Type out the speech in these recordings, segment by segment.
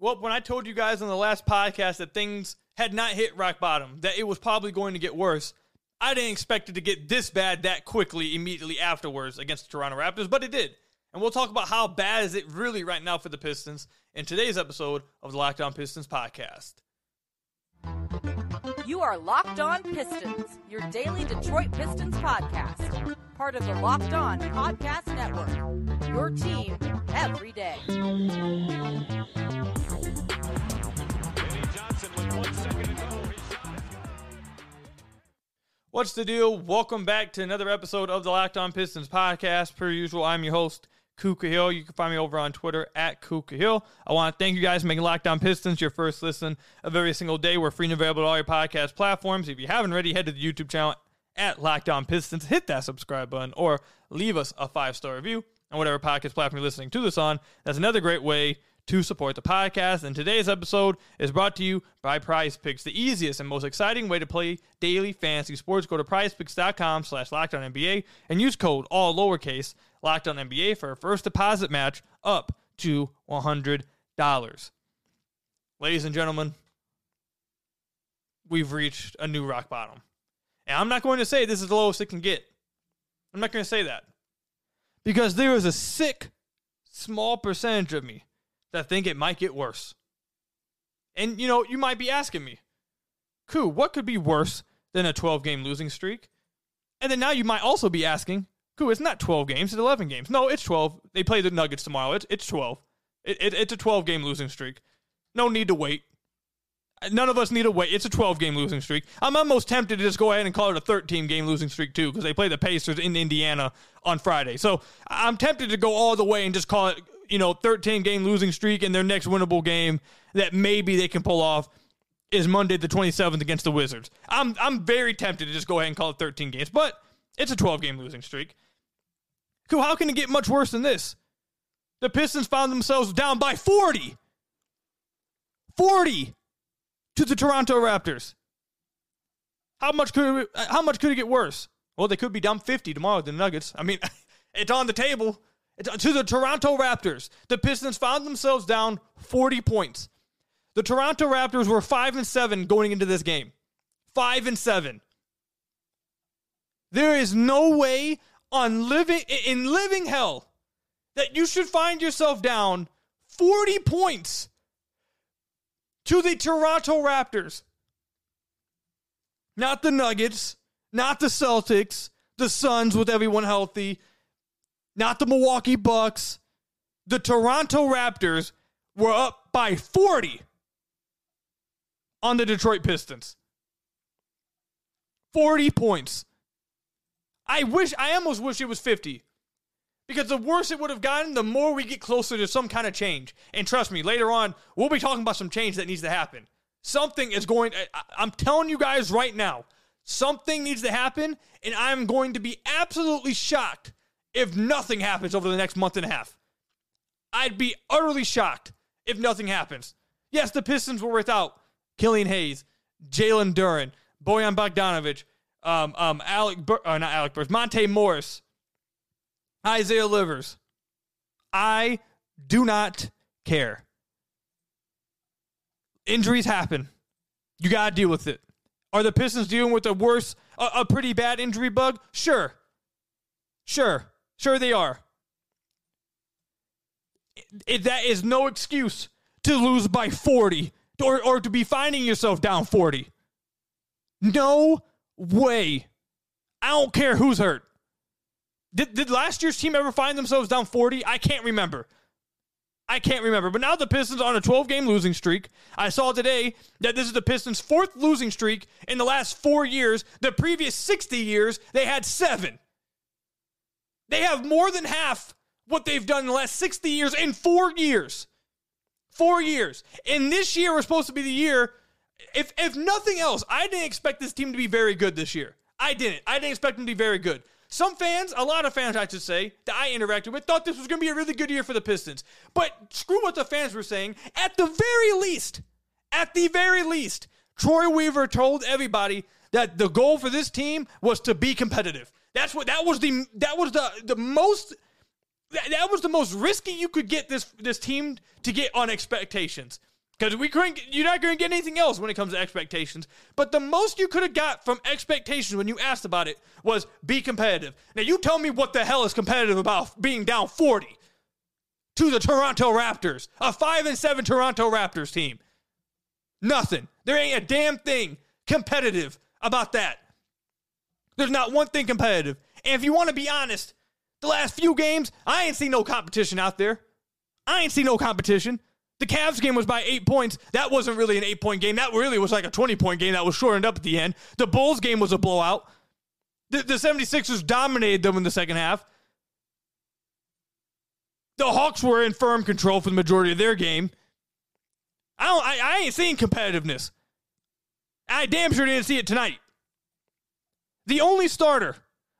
Well, when I told you guys on the last podcast that things had not hit rock bottom, that it was probably going to get worse, I didn't expect it to get this bad that quickly immediately afterwards against the Toronto Raptors, but it did. And we'll talk about how bad is it really right now for the Pistons in today's episode of the Locked On Pistons podcast. You are Locked On Pistons, your daily Detroit Pistons podcast. Part of the Locked On Podcast Network. Your team every day. What's the deal? Welcome back to another episode of the Locked On Pistons podcast. Per usual, I'm your host, Kuka Hill. You can find me over on Twitter at Kuka Hill. I want to thank you guys for making Locked On Pistons your first listen of every single day. We're free and available to all your podcast platforms. If you haven't already, head to the YouTube channel at Locked On Pistons. Hit that subscribe button or leave us a five star review on whatever podcast platform you're listening to this on. That's another great way to support the podcast. And today's episode is brought to you by Prize Picks, the easiest and most exciting way to play daily fantasy sports. Go to prizepicks.com slash NBA and use code all lowercase NBA for a first deposit match up to $100. Ladies and gentlemen, we've reached a new rock bottom. And I'm not going to say this is the lowest it can get. I'm not going to say that. Because there is a sick, small percentage of me that think it might get worse. And you know, you might be asking me, Koo, what could be worse than a 12 game losing streak? And then now you might also be asking, Koo, it's not 12 games, it's 11 games. No, it's 12. They play the Nuggets tomorrow. It's, it's 12. It, it, it's a 12 game losing streak. No need to wait. None of us need to wait. It's a 12 game losing streak. I'm almost tempted to just go ahead and call it a 13 game losing streak, too, because they play the Pacers in Indiana on Friday. So I'm tempted to go all the way and just call it you know, 13 game losing streak and their next winnable game that maybe they can pull off is Monday the 27th against the Wizards. I'm I'm very tempted to just go ahead and call it 13 games, but it's a 12 game losing streak. Cool, how can it get much worse than this? The Pistons found themselves down by 40. 40 to the Toronto Raptors. How much could it, how much could it get worse? Well, they could be down 50 tomorrow the Nuggets. I mean, it's on the table to the Toronto Raptors. The Pistons found themselves down 40 points. The Toronto Raptors were 5 and 7 going into this game. 5 and 7. There is no way on living in living hell that you should find yourself down 40 points to the Toronto Raptors. Not the Nuggets, not the Celtics, the Suns with everyone healthy, not the Milwaukee Bucks. The Toronto Raptors were up by 40 on the Detroit Pistons. 40 points. I wish, I almost wish it was 50. Because the worse it would have gotten, the more we get closer to some kind of change. And trust me, later on, we'll be talking about some change that needs to happen. Something is going, I'm telling you guys right now, something needs to happen, and I'm going to be absolutely shocked if nothing happens over the next month and a half. I'd be utterly shocked if nothing happens. Yes, the Pistons were without Killian Hayes, Jalen Duren, Bojan Bogdanovic, um, um, Alec, Bur- uh, not Alec Burks, Monte Morris, Isaiah Livers. I do not care. Injuries happen. You got to deal with it. Are the Pistons dealing with a worse, a, a pretty bad injury bug? Sure. Sure. Sure, they are. It, that is no excuse to lose by 40 or, or to be finding yourself down 40. No way. I don't care who's hurt. Did, did last year's team ever find themselves down 40? I can't remember. I can't remember. But now the Pistons are on a 12 game losing streak. I saw today that this is the Pistons' fourth losing streak in the last four years. The previous 60 years, they had seven. They have more than half what they've done in the last 60 years in four years. Four years. And this year was supposed to be the year. If if nothing else, I didn't expect this team to be very good this year. I didn't. I didn't expect them to be very good. Some fans, a lot of fans, I should say, that I interacted with, thought this was going to be a really good year for the Pistons. But screw what the fans were saying. At the very least, at the very least, Troy Weaver told everybody that the goal for this team was to be competitive. That's what that was the that was the the most That, that was the most risky you could get this this team to get on expectations. Because we couldn't, you're not going to get anything else when it comes to expectations. But the most you could have got from expectations when you asked about it was be competitive. Now you tell me what the hell is competitive about being down 40 to the Toronto Raptors, a five and seven Toronto Raptors team. Nothing. There ain't a damn thing competitive about that. There's not one thing competitive. And if you want to be honest, the last few games, I ain't seen no competition out there. I ain't seen no competition. The Cavs game was by eight points. That wasn't really an eight point game. That really was like a 20 point game that was shortened up at the end. The Bulls game was a blowout. The, the 76ers dominated them in the second half. The Hawks were in firm control for the majority of their game. I don't I, I ain't seeing competitiveness. I damn sure didn't see it tonight. The only starter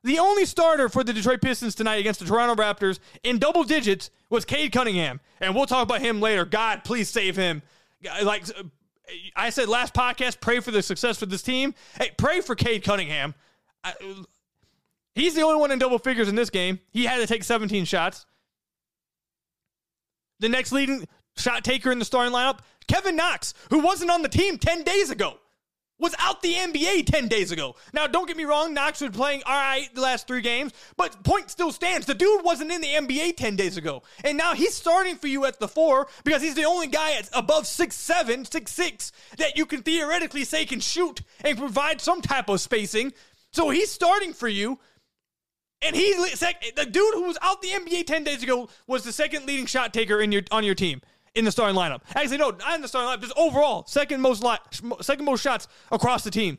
the only starter for the Detroit Pistons tonight against the Toronto Raptors in double digits was Cade Cunningham. And we'll talk about him later. God, please save him. Like I said last podcast, pray for the success for this team. Hey, pray for Cade Cunningham. He's the only one in double figures in this game. He had to take 17 shots. The next leading shot taker in the starting lineup, Kevin Knox, who wasn't on the team 10 days ago was out the NBA 10 days ago. Now, don't get me wrong, Knox was playing all right the last three games, but point still stands. The dude wasn't in the NBA 10 days ago. And now he's starting for you at the four because he's the only guy at above six seven, six six that you can theoretically say can shoot and provide some type of spacing. So he's starting for you. And he, the dude who was out the NBA 10 days ago was the second leading shot taker in your, on your team in the starting lineup. Actually, no, not in the starting lineup. Just overall, second most li- second most shots across the team.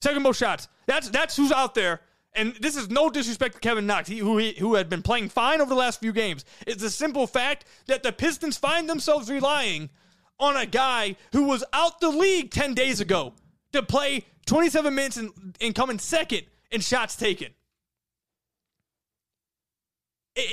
Second most shots. That's that's who's out there. And this is no disrespect to Kevin Knox, he, who he, who had been playing fine over the last few games. It's a simple fact that the Pistons find themselves relying on a guy who was out the league 10 days ago to play 27 minutes and, and come in second in shots taken.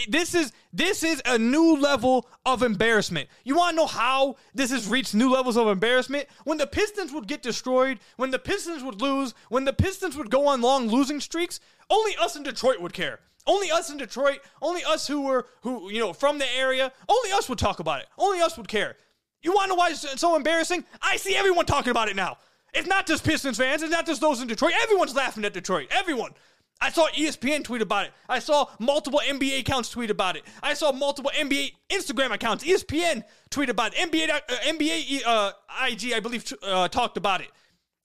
This is this is a new level of embarrassment. You want to know how this has reached new levels of embarrassment? When the Pistons would get destroyed, when the Pistons would lose, when the Pistons would go on long losing streaks, only us in Detroit would care. Only us in Detroit, only us who were who you know from the area, only us would talk about it. Only us would care. You want to know why it's so embarrassing? I see everyone talking about it now. It's not just Pistons fans. It's not just those in Detroit. Everyone's laughing at Detroit. Everyone. I saw ESPN tweet about it. I saw multiple NBA accounts tweet about it. I saw multiple NBA Instagram accounts. ESPN tweet about it. NBA uh, NBA uh, IG, I believe, uh, talked about it.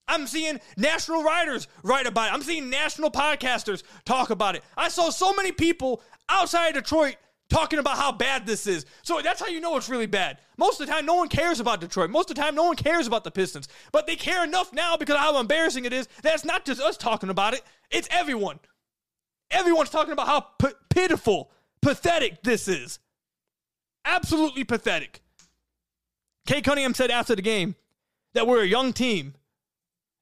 I'm seeing national writers write about it. I'm seeing national podcasters talk about it. I saw so many people outside of Detroit talking about how bad this is. So that's how you know it's really bad. Most of the time, no one cares about Detroit. Most of the time, no one cares about the Pistons. But they care enough now because how embarrassing it is that it's not just us talking about it, it's everyone. Everyone's talking about how p- pitiful, pathetic this is. Absolutely pathetic. Cade Cunningham said after the game that we're a young team.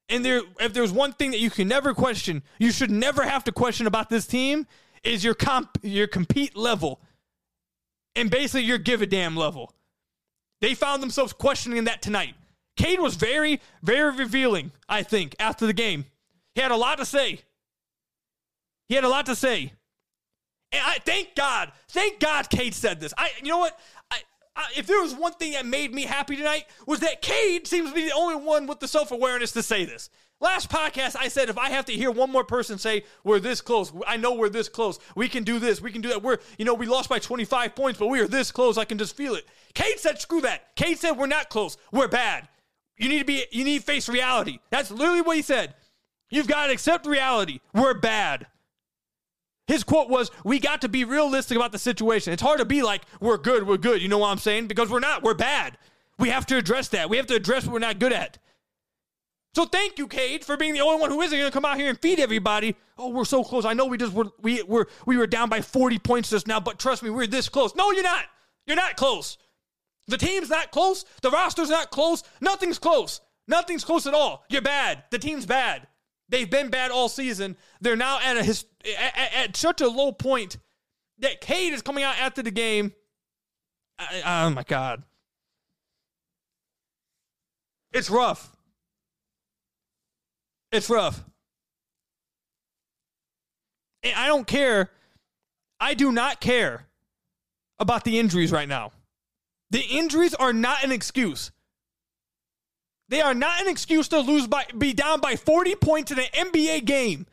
And there, if there's one thing that you can never question, you should never have to question about this team, is your comp, your compete level and basically your give a damn level. They found themselves questioning that tonight. Cade was very, very revealing, I think, after the game. He had a lot to say. He had a lot to say. And I thank God, thank God Cade said this. I you know what? I, I, if there was one thing that made me happy tonight was that Cade seems to be the only one with the self-awareness to say this. Last podcast, I said if I have to hear one more person say we're this close, I know we're this close. We can do this. We can do that. We're you know we lost by 25 points, but we are this close. I can just feel it. Cade said screw that. Cade said we're not close. We're bad. You need to be. You need to face reality. That's literally what he said. You've got to accept reality. We're bad. His quote was, We got to be realistic about the situation. It's hard to be like, We're good, we're good. You know what I'm saying? Because we're not, we're bad. We have to address that. We have to address what we're not good at. So thank you, Cade, for being the only one who isn't going to come out here and feed everybody. Oh, we're so close. I know we just were we were we were down by 40 points just now, but trust me, we're this close. No, you're not. You're not close. The team's not close. The roster's not close. Nothing's close. Nothing's close at all. You're bad. The team's bad. They've been bad all season. They're now at a his, at, at such a low point that Cade is coming out after the game. I, oh my god, it's rough. It's rough. I don't care. I do not care about the injuries right now. The injuries are not an excuse. They are not an excuse to lose by be down by 40 points in an NBA game.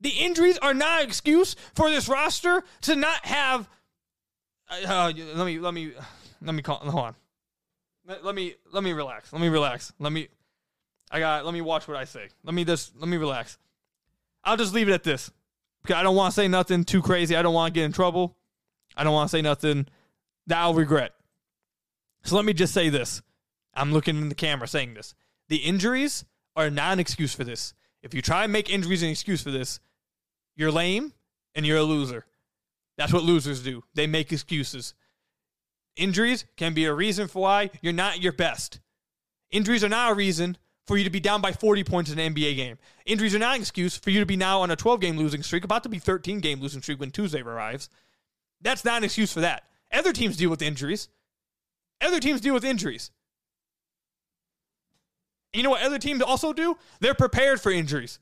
The injuries are not an excuse for this roster to not have. Uh, uh let me let me let me call. Hold on. Let, let me let me relax. Let me relax. Let me. I got. Let me watch what I say. Let me just. Let me relax. I'll just leave it at this. Because I don't want to say nothing too crazy. I don't want to get in trouble. I don't want to say nothing that I'll regret. So let me just say this. I'm looking in the camera saying this. The injuries are not an excuse for this. If you try and make injuries an excuse for this, you're lame and you're a loser. That's what losers do. They make excuses. Injuries can be a reason for why you're not your best. Injuries are not a reason for you to be down by 40 points in an NBA game. Injuries are not an excuse for you to be now on a 12 game losing streak, about to be 13 game losing streak when Tuesday arrives. That's not an excuse for that. Other teams deal with injuries. Other teams deal with injuries. You know what other teams also do? They're prepared for injuries.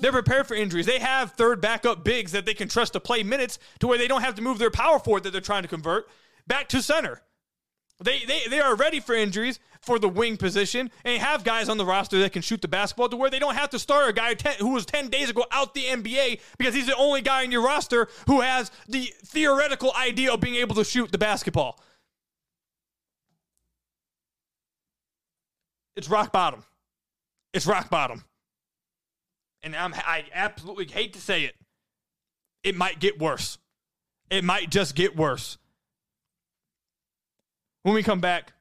They're prepared for injuries. They have third backup bigs that they can trust to play minutes to where they don't have to move their power forward that they're trying to convert back to center. They, they, they are ready for injuries for the wing position and have guys on the roster that can shoot the basketball to where they don't have to start a guy who was 10 days ago out the NBA because he's the only guy in your roster who has the theoretical idea of being able to shoot the basketball. It's rock bottom. It's rock bottom. And I'm, I absolutely hate to say it. It might get worse. It might just get worse when we come back,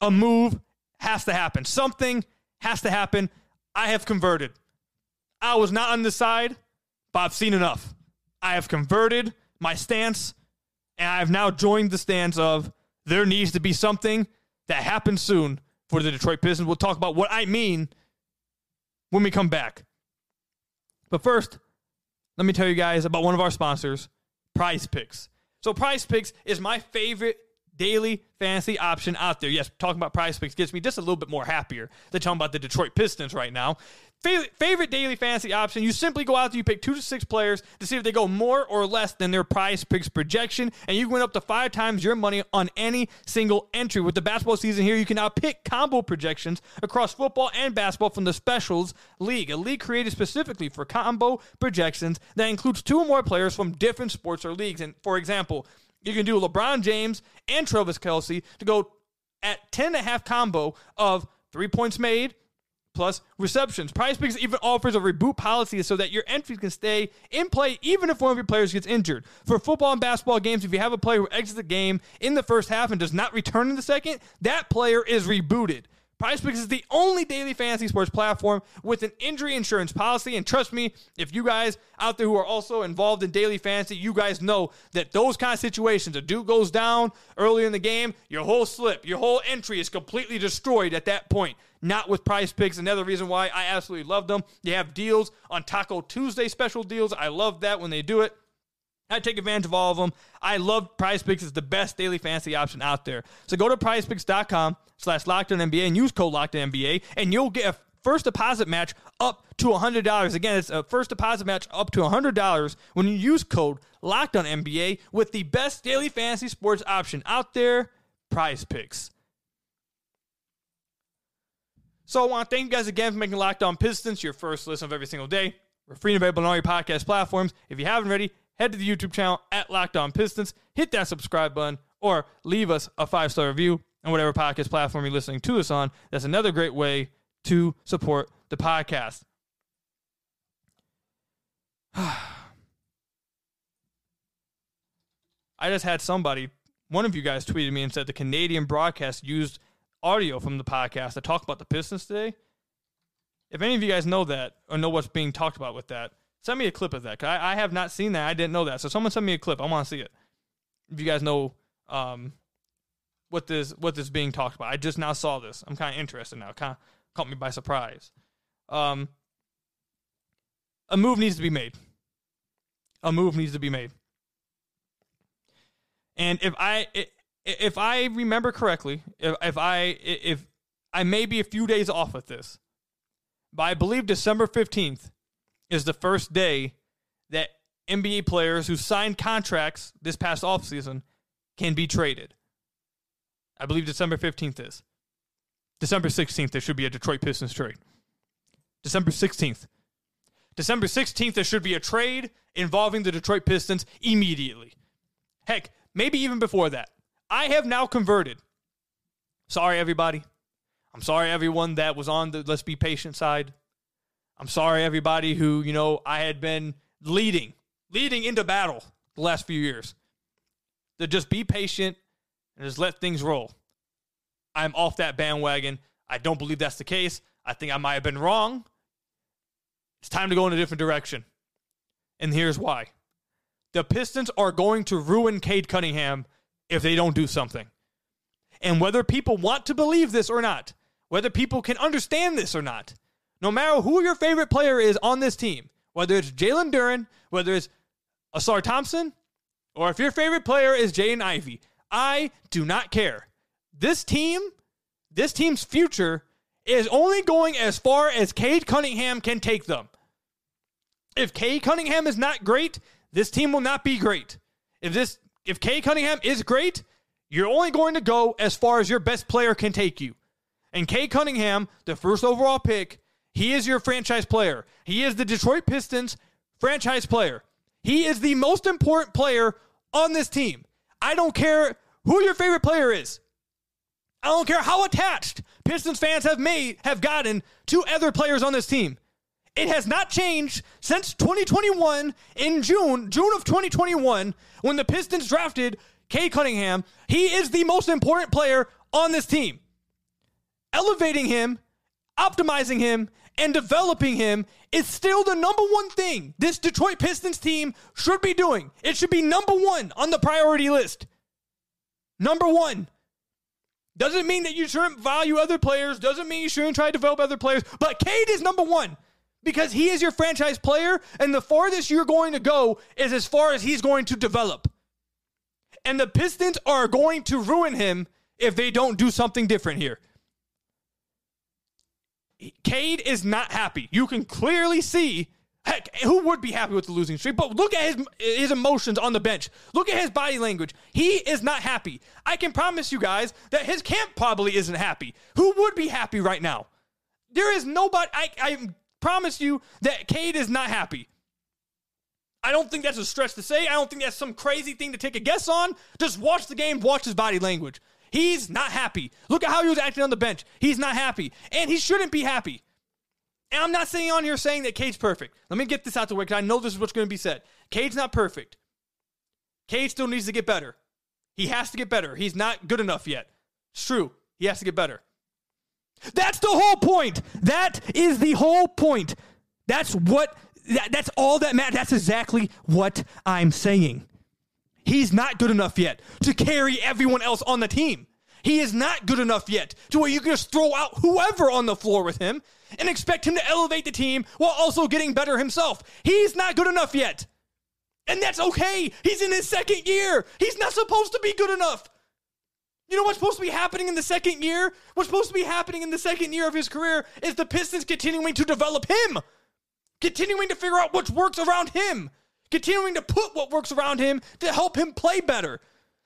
a move has to happen. Something has to happen. I have converted. I was not on the side, but I've seen enough. I have converted my stance, and I have now joined the stance of there needs to be something that happens soon for the Detroit Pistons. We'll talk about what I mean when we come back. But first, let me tell you guys about one of our sponsors, Prize Picks. So, Prize Picks is my favorite daily fantasy option out there. Yes, talking about prize picks gets me just a little bit more happier than talking about the Detroit Pistons right now. Favorite, daily fantasy option, you simply go out there, you pick two to six players to see if they go more or less than their prize picks projection, and you can win up to five times your money on any single entry. With the basketball season here, you can now pick combo projections across football and basketball from the Specials League, a league created specifically for combo projections that includes two or more players from different sports or leagues. And for example, you can do LeBron James and Travis Kelce to go at 10 and a half combo of three points made plus receptions. Prize Picks even offers a reboot policy so that your entries can stay in play even if one of your players gets injured. For football and basketball games, if you have a player who exits the game in the first half and does not return in the second, that player is rebooted. Prize Picks is the only daily fantasy sports platform with an injury insurance policy. And trust me, if you guys out there who are also involved in daily fantasy, you guys know that those kind of situations, a dude goes down early in the game, your whole slip, your whole entry is completely destroyed at that point. Not with Prize Picks. Another reason why I absolutely love them. They have deals on Taco Tuesday special deals. I love that when they do it. I take advantage of all of them. I love Prize Picks. It's the best daily fantasy option out there. So go to prizepicks.com slash NBA and use code NBA, and you'll get a first deposit match up to $100. Again, it's a first deposit match up to $100 when you use code NBA with the best daily fantasy sports option out there, Prize Picks. So I want to thank you guys again for making Locked On Pistons your first listen of every single day. We're free and available on all your podcast platforms. If you haven't already, head to the YouTube channel at Locked On Pistons, hit that subscribe button, or leave us a five star review on whatever podcast platform you're listening to us on. That's another great way to support the podcast. I just had somebody, one of you guys tweeted me and said the Canadian broadcast used audio from the podcast to talk about the Pistons today. If any of you guys know that or know what's being talked about with that, Send me a clip of that. Cause I, I have not seen that. I didn't know that. So someone send me a clip. I want to see it. If you guys know um, what this what this being talked about, I just now saw this. I'm kind of interested now. Kind of caught me by surprise. Um, a move needs to be made. A move needs to be made. And if I if I remember correctly, if, if I if I may be a few days off with this, but I believe December fifteenth is the first day that NBA players who signed contracts this past offseason can be traded. I believe December 15th is. December 16th, there should be a Detroit Pistons trade. December 16th. December 16th, there should be a trade involving the Detroit Pistons immediately. Heck, maybe even before that. I have now converted. Sorry, everybody. I'm sorry, everyone that was on the let's be patient side. I'm sorry, everybody who, you know, I had been leading, leading into battle the last few years. To just be patient and just let things roll. I'm off that bandwagon. I don't believe that's the case. I think I might have been wrong. It's time to go in a different direction. And here's why the Pistons are going to ruin Cade Cunningham if they don't do something. And whether people want to believe this or not, whether people can understand this or not, no matter who your favorite player is on this team, whether it's Jalen Duren, whether it's Ausar Thompson, or if your favorite player is Jaden Ivey, I do not care. This team, this team's future is only going as far as Cade Cunningham can take them. If Cade Cunningham is not great, this team will not be great. If this if Cade Cunningham is great, you're only going to go as far as your best player can take you. And Cade Cunningham, the first overall pick, he is your franchise player. He is the Detroit Pistons franchise player. He is the most important player on this team. I don't care who your favorite player is. I don't care how attached Pistons fans have made have gotten to other players on this team. It has not changed since 2021 in June, June of 2021, when the Pistons drafted Cade Cunningham. He is the most important player on this team. Elevating him, optimizing him, and developing him is still the number one thing this Detroit Pistons team should be doing. It should be number one on the priority list. Number one. Doesn't mean that you shouldn't value other players, doesn't mean you shouldn't try to develop other players, but Cade is number one because he is your franchise player, and the farthest you're going to go is as far as he's going to develop. And the Pistons are going to ruin him if they don't do something different here. Cade is not happy. You can clearly see. Heck, who would be happy with the losing streak? But look at his his emotions on the bench. Look at his body language. He is not happy. I can promise you guys that his camp probably isn't happy. Who would be happy right now? There is nobody. I, I promise you that Cade is not happy. I don't think that's a stretch to say. I don't think that's some crazy thing to take a guess on. Just watch the game, watch his body language. He's not happy. Look at how he was acting on the bench. He's not happy. And he shouldn't be happy. And I'm not saying on here saying that Cade's perfect. Let me get this out the way because I know this is what's going to be said. Cade's not perfect. Cade still needs to get better. He has to get better. He's not good enough yet. It's true. He has to get better. That's the whole point. That is the whole point. That's what that, that's all that matters. That's exactly what I'm saying. He's not good enough yet to carry everyone else on the team. He is not good enough yet to where you can just throw out whoever on the floor with him and expect him to elevate the team while also getting better himself. He's not good enough yet. And that's okay. He's in his second year. He's not supposed to be good enough. You know what's supposed to be happening in the second year? What's supposed to be happening in the second year of his career is the Pistons continuing to develop him, continuing to figure out what works around him, continuing to put what works around him to help him play better.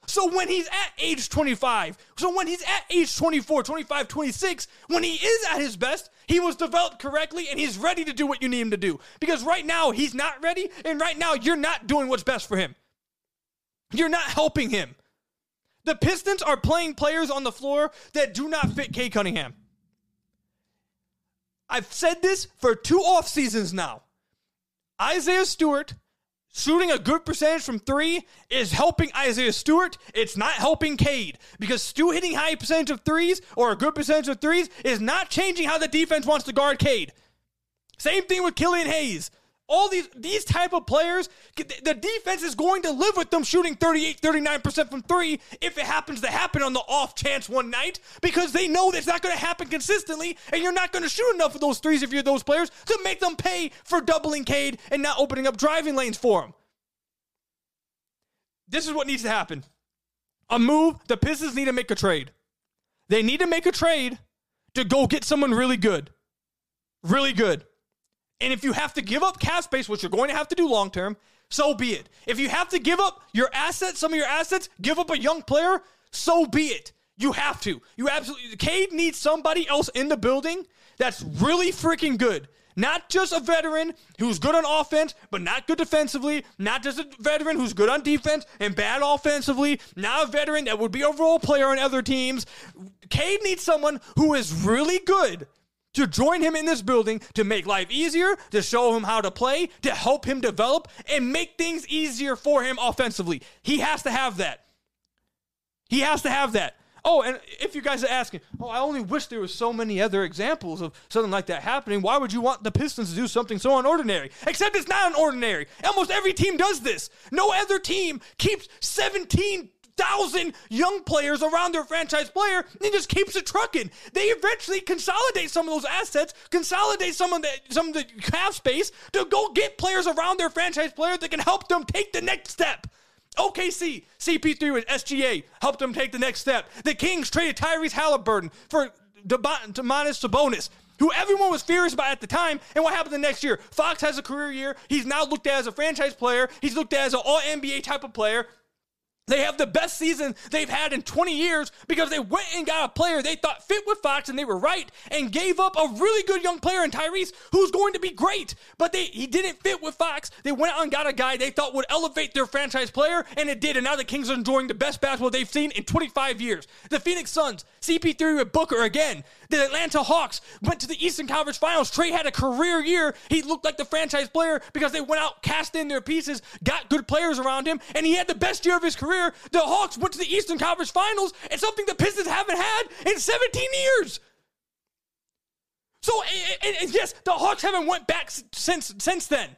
So when he's at age 25, so when he's at age 24, 25, 26, when he is at his best, he was developed correctly and he's ready to do what you need him to do. Because right now he's not ready and right now you're not doing what's best for him. You're not helping him. The Pistons are playing players on the floor that do not fit Cade Cunningham. I've said this for two off seasons now. Isaiah Stewart shooting a good percentage from three is helping Isaiah Stewart. It's not helping Cade because Stu hitting high percentage of threes or a good percentage of threes is not changing how the defense wants to guard Cade. Same thing with Killian Hayes. All these these type of players, the defense is going to live with them shooting 38, 39% from three if it happens to happen on the off chance one night because they know that's not going to happen consistently and you're not going to shoot enough of those threes if you're those players to make them pay for doubling Cade and not opening up driving lanes for them. This is what needs to happen. A move, the Pistons need to make a trade. They need to make a trade to go get someone really good. Really good. And if you have to give up cap space, which you're going to have to do long term, so be it. If you have to give up your assets, some of your assets, give up a young player, so be it. You have to. You absolutely. Cade needs somebody else in the building that's really freaking good. Not just a veteran who's good on offense, but not good defensively. Not just a veteran who's good on defense and bad offensively. Not a veteran that would be a role player on other teams. Cade needs someone who is really good to join him in this building to make life easier, to show him how to play, to help him develop, and make things easier for him offensively. He has to have that. He has to have that. Oh, and if you guys are asking, oh, I only wish there was so many other examples of something like that happening. Why would you want the Pistons to do something so unordinary? Except it's not unordinary. Almost every team does this. No other team keeps 17,000 young players around their franchise player and just keeps it trucking. They eventually consolidate some of those assets, consolidate some of the some of the cap space to go get players around their franchise player that can help them take the next step. OKC, CP3 with SGA helped them take the next step. The Kings traded Tyrese Halliburton for Domantas Sabonis, who everyone was furious about at the time. And what happened the next year? Fox has a career year. He's now looked at as a franchise player. He's looked at as an all NBA type of player. They have the best season they've had in 20 years because they went and got a player they thought fit with Fox and they were right and gave up a really good young player in Tyrese who's going to be great. But they he didn't fit with Fox. They went out and got a guy they thought would elevate their franchise player and it did. And now the Kings are enjoying the best basketball they've seen in 25 years. The Phoenix Suns, CP3 with Booker again. The Atlanta Hawks went to the Eastern Conference Finals. Trey had a career year. He looked like the franchise player because they went out, cast in their pieces, got good players around him, and he had the best year of his career. The Hawks went to the Eastern Conference Finals, and something the Pistons haven't had in 17 years. So, and, and yes, the Hawks haven't went back since since then.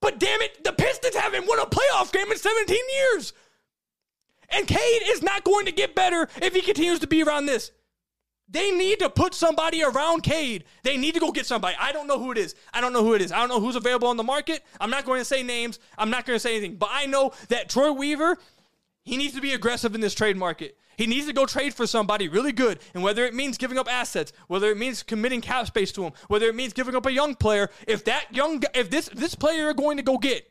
But damn it, the Pistons haven't won a playoff game in 17 years. And Cade is not going to get better if he continues to be around this. They need to put somebody around Cade. They need to go get somebody. I don't know who it is. I don't know who it is. I don't know who's available on the market. I'm not going to say names. I'm not going to say anything. But I know that Troy Weaver, he needs to be aggressive in this trade market. He needs to go trade for somebody really good. And whether it means giving up assets, whether it means committing cap space to him, whether it means giving up a young player, if that young if this this player you're going to go get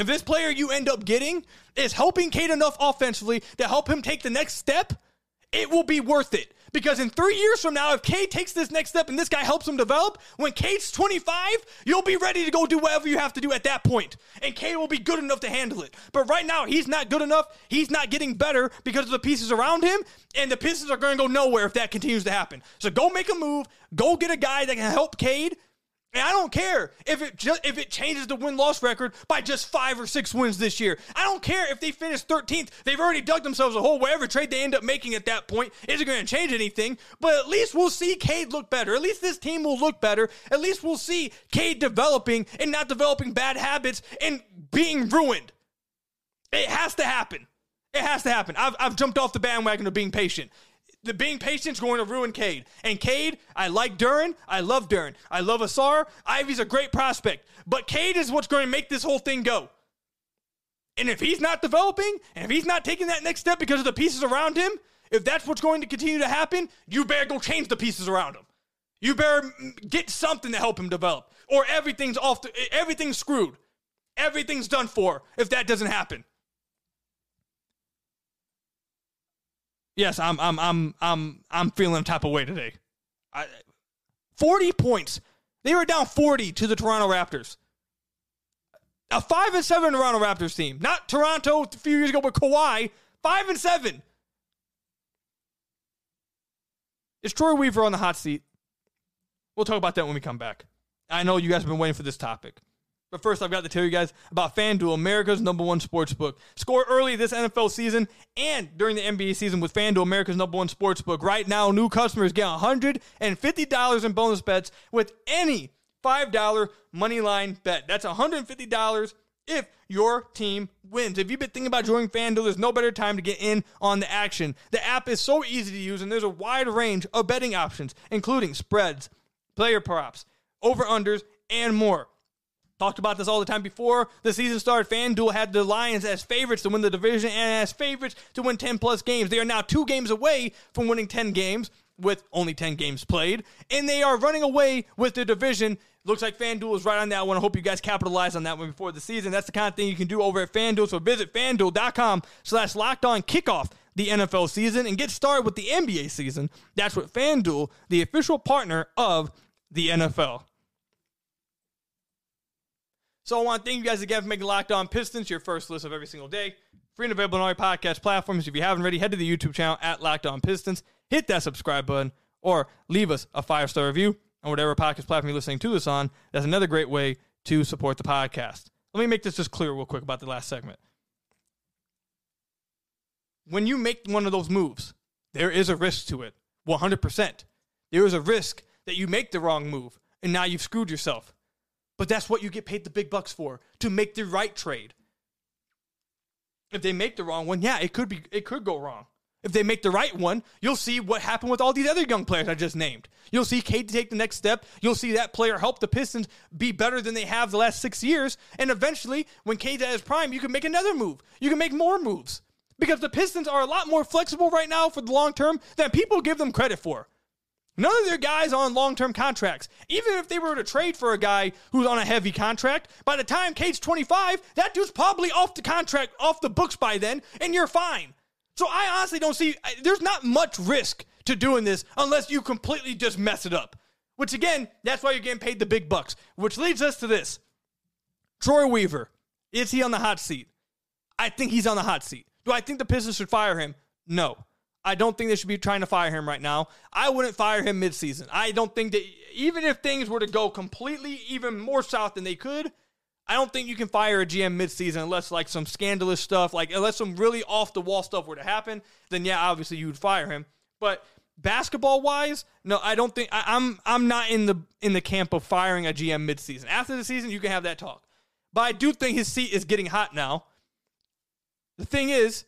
if this player you end up getting is helping Cade enough offensively to help him take the next step, it will be worth it. Because in three years from now, if Cade takes this next step and this guy helps him develop, when Cade's 25, you'll be ready to go do whatever you have to do at that point. And Cade will be good enough to handle it. But right now, he's not good enough. He's not getting better because of the pieces around him. And the pieces are going to go nowhere if that continues to happen. So go make a move. Go get a guy that can help Cade and I don't care if it if it changes the win loss record by just five or six wins this year. I don't care if they finish 13th. They've already dug themselves a hole. Whatever trade they end up making at that point isn't going to change anything. But at least we'll see Cade look better. At least this team will look better. At least we'll see Cade developing and not developing bad habits and being ruined. It has to happen. It has to happen. I've, I've jumped off the bandwagon of being patient the being patient is going to ruin Cade. And Cade, I like Duren. I love Duren. I love Ausar. Ivey's a great prospect. But Cade is what's going to make this whole thing go. And if he's not developing, and if he's not taking that next step because of the pieces around him, if that's what's going to continue to happen, you better go change the pieces around him. You better get something to help him develop, or everything's off. The, everything's screwed. Everything's done for if that doesn't happen. Yes, I'm I'm I'm I'm I'm feeling type of way today. I, 40 points. They were down 40 to the Toronto Raptors. A 5 and 7 Toronto Raptors team. Not Toronto a few years ago but Kawhi. 5 and 7. Is Troy Weaver on the hot seat? We'll talk about that when we come back. I know you guys have been waiting for this topic. But first, I've got to tell you guys about FanDuel, America's number one sports book. Score early this NFL season and during the NBA season with FanDuel, America's number one sports book. Right now, new customers get $150 in bonus bets with any $5 money line bet. That's $150 if your team wins. If you've been thinking about joining FanDuel, there's no better time to get in on the action. The app is so easy to use, and there's a wide range of betting options, including spreads, player props, over-unders, and more. Talked about this all the time before the season started. FanDuel had the Lions as favorites to win the division and as favorites to win 10 plus games. They are now two games away from winning 10 games with only 10 games played, and they are running away with the division Looks like FanDuel is right on that one. I hope you guys capitalize on that one before the season. That's the kind of thing you can do over at FanDuel. So visit FanDuel.com slash locked on kickoff the NFL season and get started with the NBA season. That's what FanDuel, the official partner of the NFL. So I want to thank you guys again for making Locked On Pistons your first list of every single day. Free and available on all podcast platforms. If you haven't already, head to the YouTube channel at Locked On Pistons. Hit that subscribe button or leave us a five star review on whatever podcast platform you're listening to this on. That's another great way to support the podcast. Let me make this just clear real quick about the last segment. When you make one of those moves, there is a risk to it. 100%. There is a risk that you make the wrong move and now you've screwed yourself. But that's what you get paid the big bucks for, to make the right trade. If they make the wrong one, yeah, it could be it could go wrong. If they make the right one, you'll see what happened with all these other young players I just named. You'll see Cade take the next step. You'll see that player help the Pistons be better than they have the last six years. And eventually, when Cade's at his prime, you can make another move. You can make more moves. Because the Pistons are a lot more flexible right now for the long term than people give them credit for. None of their guys on long term contracts. Even if they were to trade for a guy who's on a heavy contract, by the time Cade's 25, that dude's probably off the contract, off the books by then, and you're fine. So I honestly don't see, there's not much risk to doing this unless you completely just mess it up. Which again, that's why you're getting paid the big bucks. Which leads us to this Troy Weaver. Is he on the hot seat? I think he's on the hot seat. Do I think the Pistons should fire him? No. I don't think they should be trying to fire him right now. I wouldn't fire him midseason. I don't think that even if things were to go completely even more south than they could, I don't think you can fire a GM midseason unless like some scandalous stuff, like unless some really off the wall stuff were to happen. Then yeah, obviously you would fire him. But basketball wise, no, I don't think I, I'm I'm not in the in the camp of firing a GM midseason. After the season, you can have that talk. But I do think his seat is getting hot now. The thing is,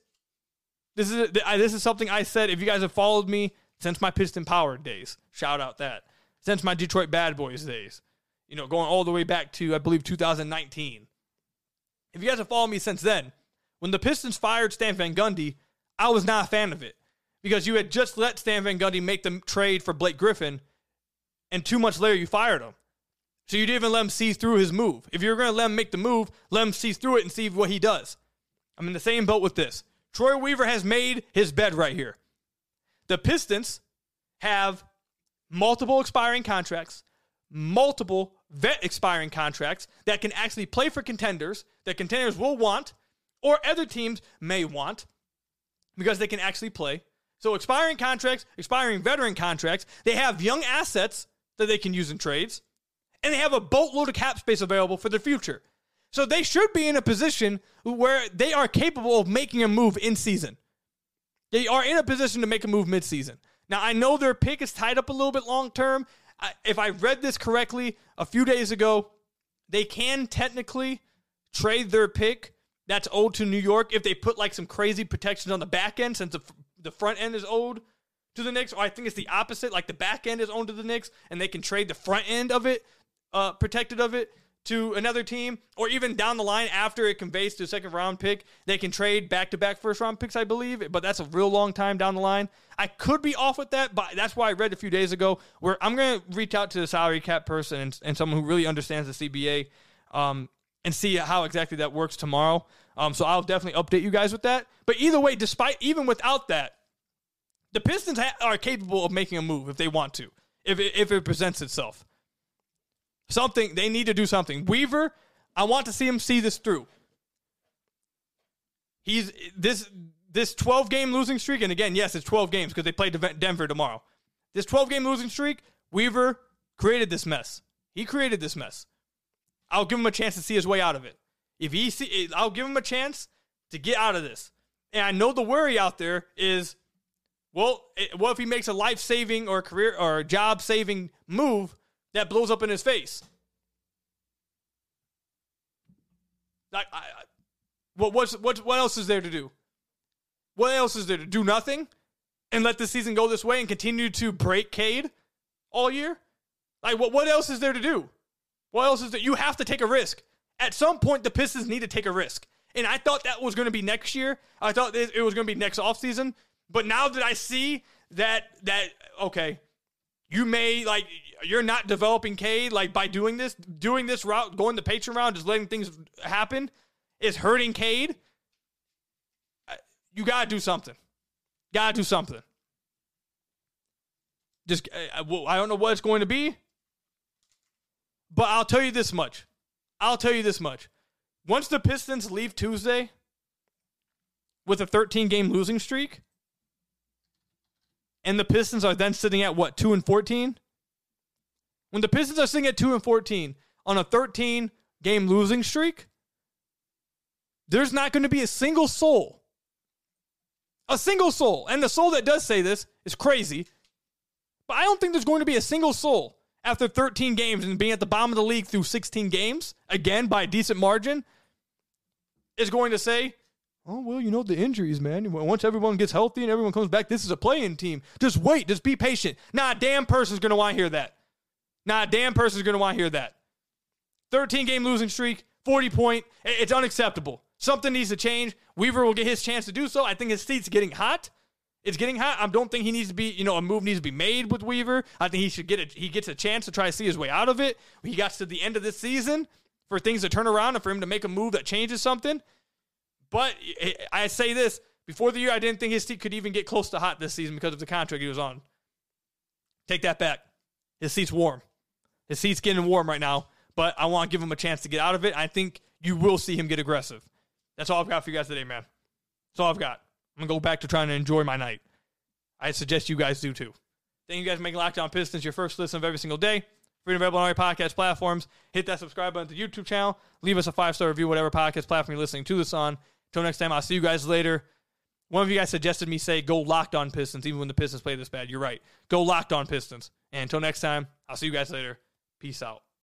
this is this is something I said. If you guys have followed me since my Piston Power days, shout out that since my Detroit Bad Boys days you know, going all the way back to, I believe, 2019. If you guys have followed me since then, when the Pistons fired Stan Van Gundy, I was not a fan of it because you had just let Stan Van Gundy make the trade for Blake Griffin, and two months later you fired him. So you didn't even let him see through his move. If you're going to let him make the move, let him see through it and see what he does. I'm in the same boat with this. Troy Weaver has made his bed right here. The Pistons have multiple expiring contracts, multiple vet expiring contracts that can actually play for contenders that contenders will want or other teams may want because they can actually play. So expiring contracts, expiring veteran contracts, they have young assets that they can use in trades, and they have a boatload of cap space available for the future. So they should be in a position where they are capable of making a move in season. They are in a position to make a move mid-season. Now I know their pick is tied up a little bit long term, if I read this correctly a few days ago, they can technically trade their pick that's owed to New York if they put like some crazy protections on the back end since the, the front end is owed to the Knicks. Or I think it's the opposite, like the back end is owned to the Knicks and they can trade the front end of it, uh, protected of it to another team, or even down the line after it conveys to a second round pick, they can trade back to back first round picks, I believe. But that's a real long time down the line. I could be off with that, but that's why I read a few days ago where I'm going to reach out to the salary cap person and, and someone who really understands the CBA um, and see how exactly that works tomorrow. Um, so I'll definitely update you guys with that. But either way, despite even without that, the Pistons ha- are capable of making a move if they want to, if it, if it presents itself. Something they need to do something. Weaver, I want to see him see this through. He's this this 12 game losing streak, and again, yes, it's 12 games because they play Denver tomorrow. This 12 game losing streak, Weaver created this mess. He created this mess. I'll give him a chance to see his way out of it. If he see, eh, I'll give him a chance to get out of this. And I know the worry out there is, well, eh, what if he makes a life saving or career or job saving move that blows up in his face. Like, I, I, what, what's, what, what else is there to do? What else is there to do? Nothing? And let the season go this way and continue to break Cade all year? Like, what, what else is there to do? What else is there? You have to take a risk. At some point, the Pistons need to take a risk. And I thought that was going to be next year. I thought it was going to be next offseason. But now that I see that, that, okay, you may, like, you're not developing Cade like by doing this, doing this route, going the patron route, just letting things happen is hurting Cade. You gotta do something. Gotta do something. Just I don't know what it's going to be, but I'll tell you this much. I'll tell you this much. Once the Pistons leave Tuesday with a 13 game losing streak, and the Pistons are then sitting at what, 2 and 14? When the Pistons are sitting at 2 and 14 on a 13 game losing streak, there's not going to be a single soul. A single soul. And the soul that does say this is crazy. But I don't think there's going to be a single soul after 13 games and being at the bottom of the league through 16 games, again by a decent margin, is going to say, Oh, well, you know, the injuries, man. Once everyone gets healthy and everyone comes back, this is a playing team. Just wait, just be patient. A damn person's going to want to hear that. Not a damn person's going to want to hear that. 13 game losing streak, 40 point. It's unacceptable. Something needs to change. Weaver will get his chance to do so. I think his seat's getting hot. It's getting hot. I don't think he needs to be, you know, a move needs to be made with Weaver. I think he should get it. He gets a chance to try to see his way out of it. He got to the end of this season for things to turn around and for him to make a move that changes something. But I say this before the year, I didn't think his seat could even get close to hot this season because of the contract he was on. Take that back. His seat's warm. His seat's getting warm right now, but I want to give him a chance to get out of it. I think you will see him get aggressive. That's all I've got for you guys today, man. That's all I've got. I'm gonna go back to trying to enjoy my night. I suggest you guys do too. Thank you guys for making Locked On Pistons your first listen of every single day. Freedom available on all your podcast platforms. Hit that subscribe button to the YouTube channel. Leave us a five star review, whatever podcast platform you're listening to this on. Until next time, I'll see you guys later. One of you guys suggested me say go locked on Pistons, even when the Pistons play this bad. You're right. Go locked on Pistons. And until next time, I'll see you guys later. Peace out.